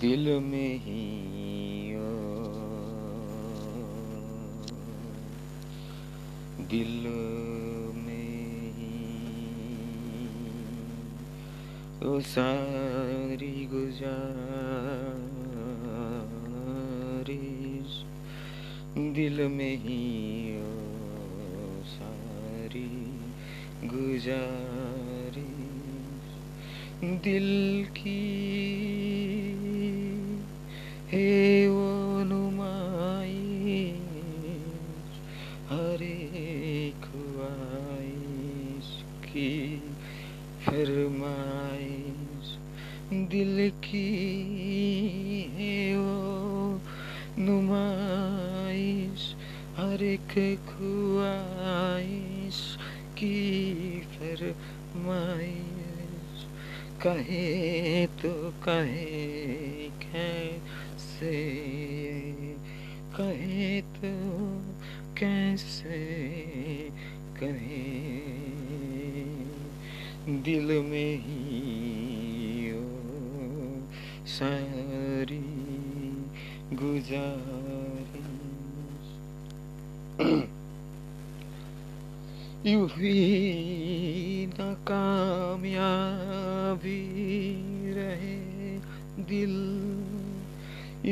दिल में ही ओ। दिल में ही ओ सारी गुजारिश। दिल में ही ओ सारी गुजारिश। दिल की एक ख्वाहिश की फरमाइश। दिल की है वो नुमाइश, हर एक ख्वाहिश की फरमाइश। कहे तो कहे कैसे, कहे तो कैसे कहे दिल में ही ओ सारी गुजारिश। यूँ ही नाकामयाबी रहे दिल।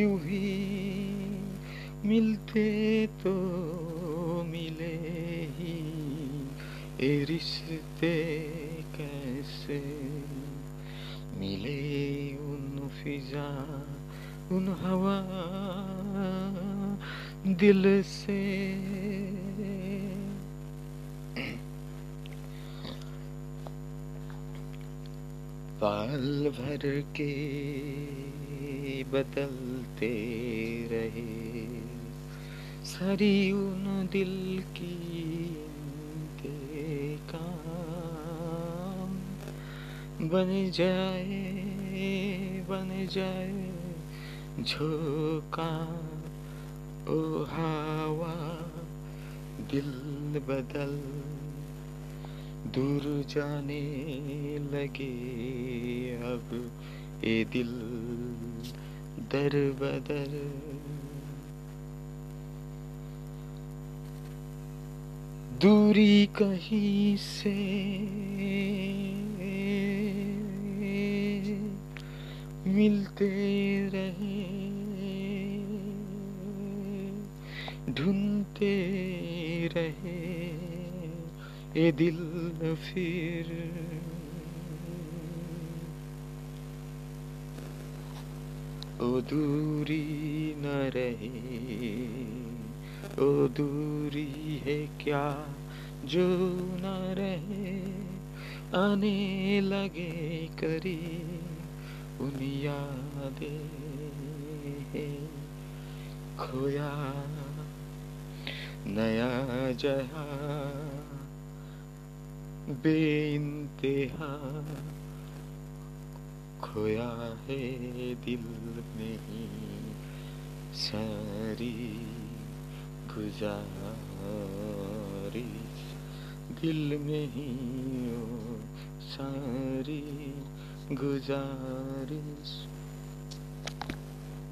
यूँ ही मिलते तो मिले ही। ए रिश्ते कैसे मिले उन फिजा, उन हवा दिल से? पाल भर के बदलते रहे। सारी उन दिल की काम। बन जाए बन जाए झोंका, ओ हवा, दिल बदल। दूर जाने लगे अब ये दिल दर बदर। दूरी कहीं से। मिलते रहे ढूंढते रहे ये दिल फिर। ओ दूरी न रहे। ओ दूरी है क्या? जो न रहे, आने लगे करी उन यादें खोया नया जहा, बेइंतहा। खोया है दिल में सारी गुजारिश। दिल में ही ओ सारी गुजारिश।